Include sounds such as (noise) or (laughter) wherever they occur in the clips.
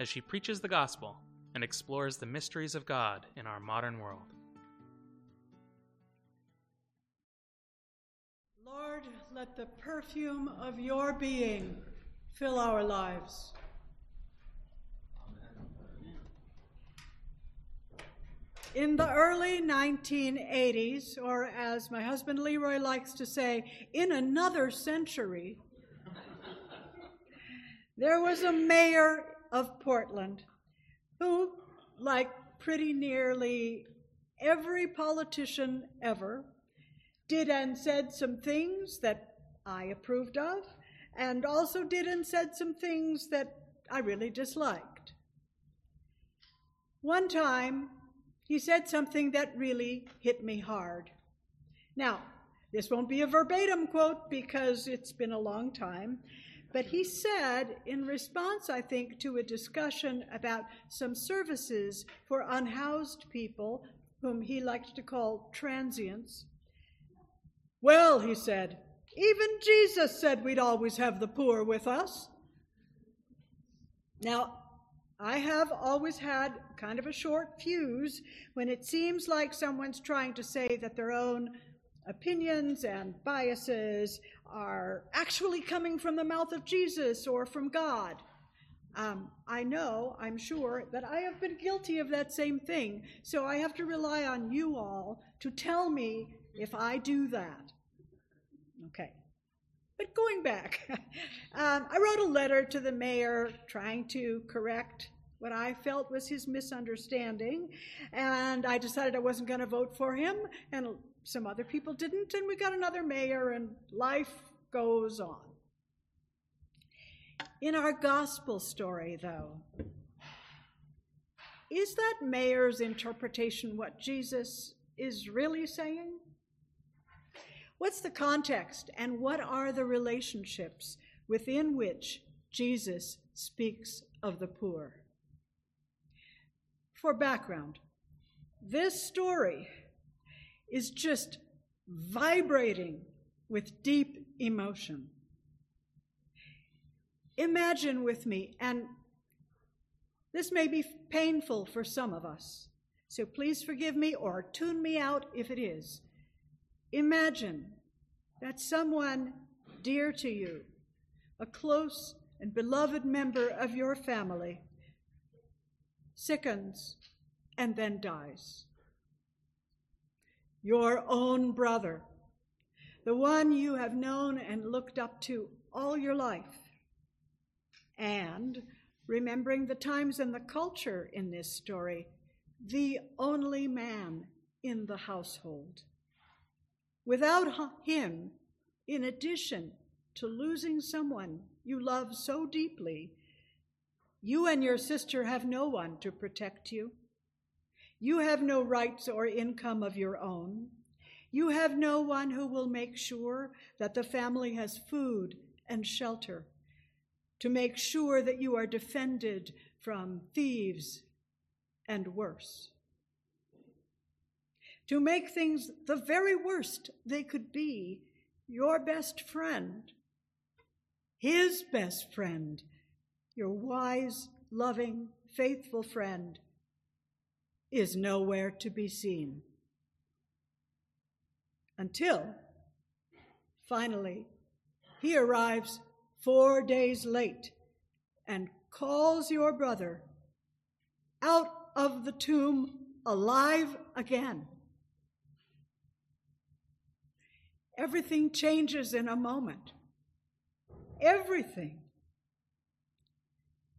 as she preaches the gospel and explores the mysteries of God in our modern world. Lord, let the perfume of your being fill our lives. In the early 1980s, or as my husband Leroy likes to say, in another century, there was a mayor of Portland who, like pretty nearly every politician ever, did and said some things that I approved of, and also did and said some things that I really disliked. One time, he said something that really hit me hard. Now, this won't be a verbatim quote because it's been a long time, but he said, in response, I think, to a discussion about some services for unhoused people, whom he liked to call transients, well, he said, even Jesus said we'd always have the poor with us. Now, I have always had kind of a short fuse when it seems like someone's trying to say that their own opinions and biases are actually coming from the mouth of Jesus or from God. Um, I know, I'm sure, that I have been guilty of that same thing, so I have to rely on you all to tell me if I do that. Okay. But going back, (laughs) um, I wrote a letter to the mayor trying to correct what I felt was his misunderstanding, and I decided I wasn't going to vote for him, and some other people didn't, and we got another mayor, and life goes on. In our gospel story, though, is that mayor's interpretation what Jesus is really saying? What's the context, and what are the relationships within which Jesus speaks of the poor? For background, this story is just vibrating with deep emotion. Imagine with me, and this may be painful for some of us, so please forgive me or tune me out if it is. Imagine that someone dear to you, a close and beloved member of your family, sickens and then dies your own brother, the one you have known and looked up to all your life. And remembering the times and the culture in this story, the only man in the household. Without him, in addition to losing someone you love so deeply, you and your sister have no one to protect you. You have no rights or income of your own. You have no one who will make sure that the family has food and shelter, to make sure that you are defended from thieves and worse. To make things the very worst they could be, your best friend, his best friend, your wise, loving, faithful friend, is nowhere to be seen. Until, finally, he arrives four days late and calls your brother out of the tomb alive again. Everything changes in a moment. Everything.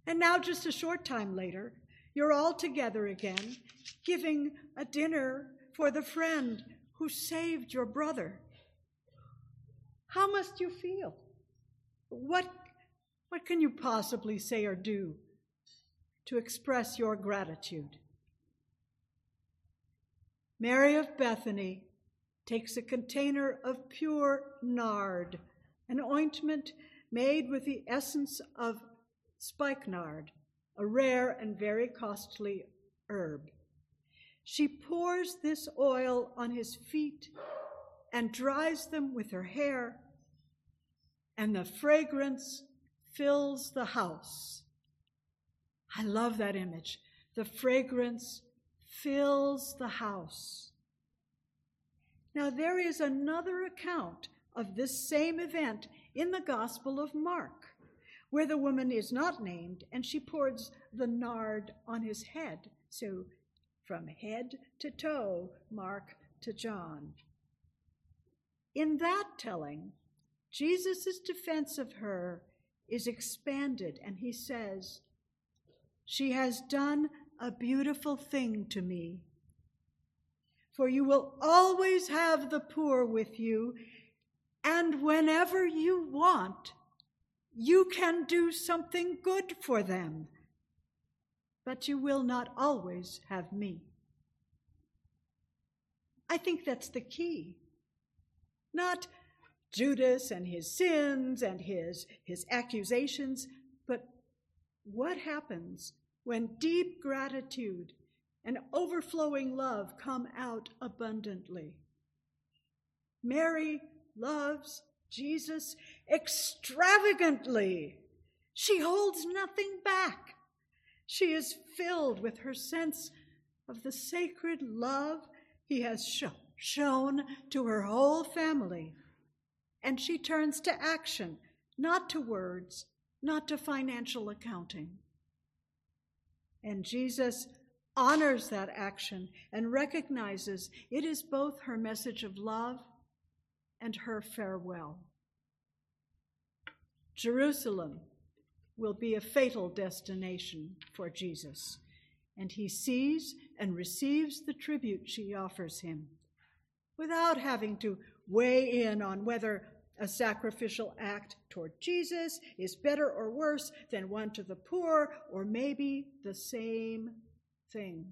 And now, just a short time later, you're all together again, giving a dinner for the friend who saved your brother. How must you feel? What, what can you possibly say or do to express your gratitude. Mary of Bethany takes a container of pure nard, an ointment made with the essence of spikenard, a rare and very costly herb. She pours this oil on his feet and dries them with her hair, and the fragrance fills the house. I love that image. The fragrance fills the house. Now, there is another account of this same event in the Gospel of Mark, where the woman is not named and she pours the nard on his head. So, from head to toe, Mark to John. In that telling, Jesus' defense of her is expanded, and he says, She has done a beautiful thing to me. For you will always have the poor with you, and whenever you want, you can do something good for them. But you will not always have me. I think that's the key. Not Judas and his sins and his, his accusations, but what happens when deep gratitude and overflowing love come out abundantly. Mary loves Jesus extravagantly. She holds nothing back. She is filled with her sense of the sacred love he has shown, shown to her whole family. And she turns to action, not to words, not to financial accounting. And Jesus honors that action and recognizes it is both her message of love and her farewell. Jerusalem will be a fatal destination for Jesus, and he sees and receives the tribute she offers him without having to weigh in on whether a sacrificial act toward Jesus is better or worse than one to the poor, or maybe the same thing.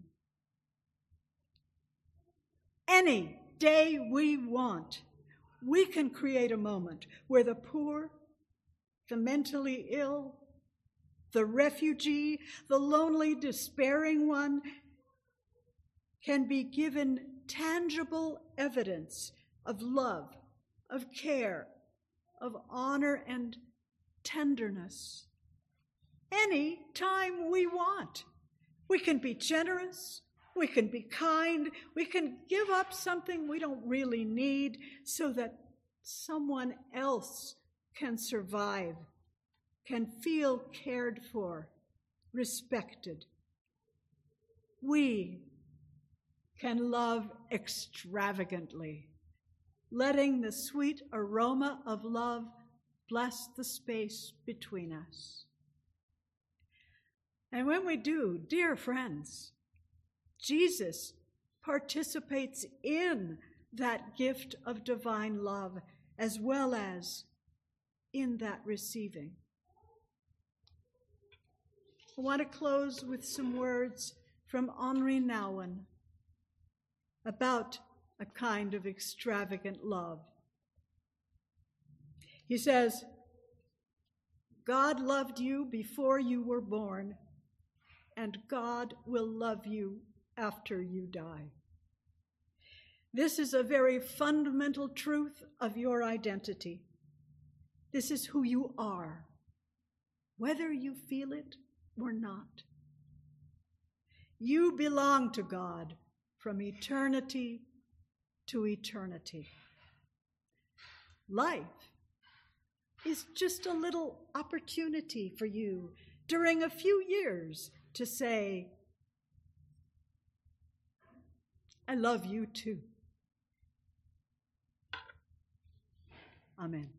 Any day we want, we can create a moment where the poor, the mentally ill, the refugee, the lonely, despairing one can be given tangible evidence of love, of care, of honor and tenderness any time we want. We can be generous, we can be kind, we can give up something we don't really need so that someone else can survive, can feel cared for, respected. We can love extravagantly letting the sweet aroma of love bless the space between us. And when we do, dear friends, Jesus participates in that gift of divine love as well as in that receiving. I want to close with some words from Henri Nouwen about a kind of extravagant love. He says, God loved you before you were born, and God will love you after you die. This is a very fundamental truth of your identity. This is who you are, whether you feel it or not. You belong to God from eternity to eternity. Life is just a little opportunity for you during a few years to say, I love you too. Amen.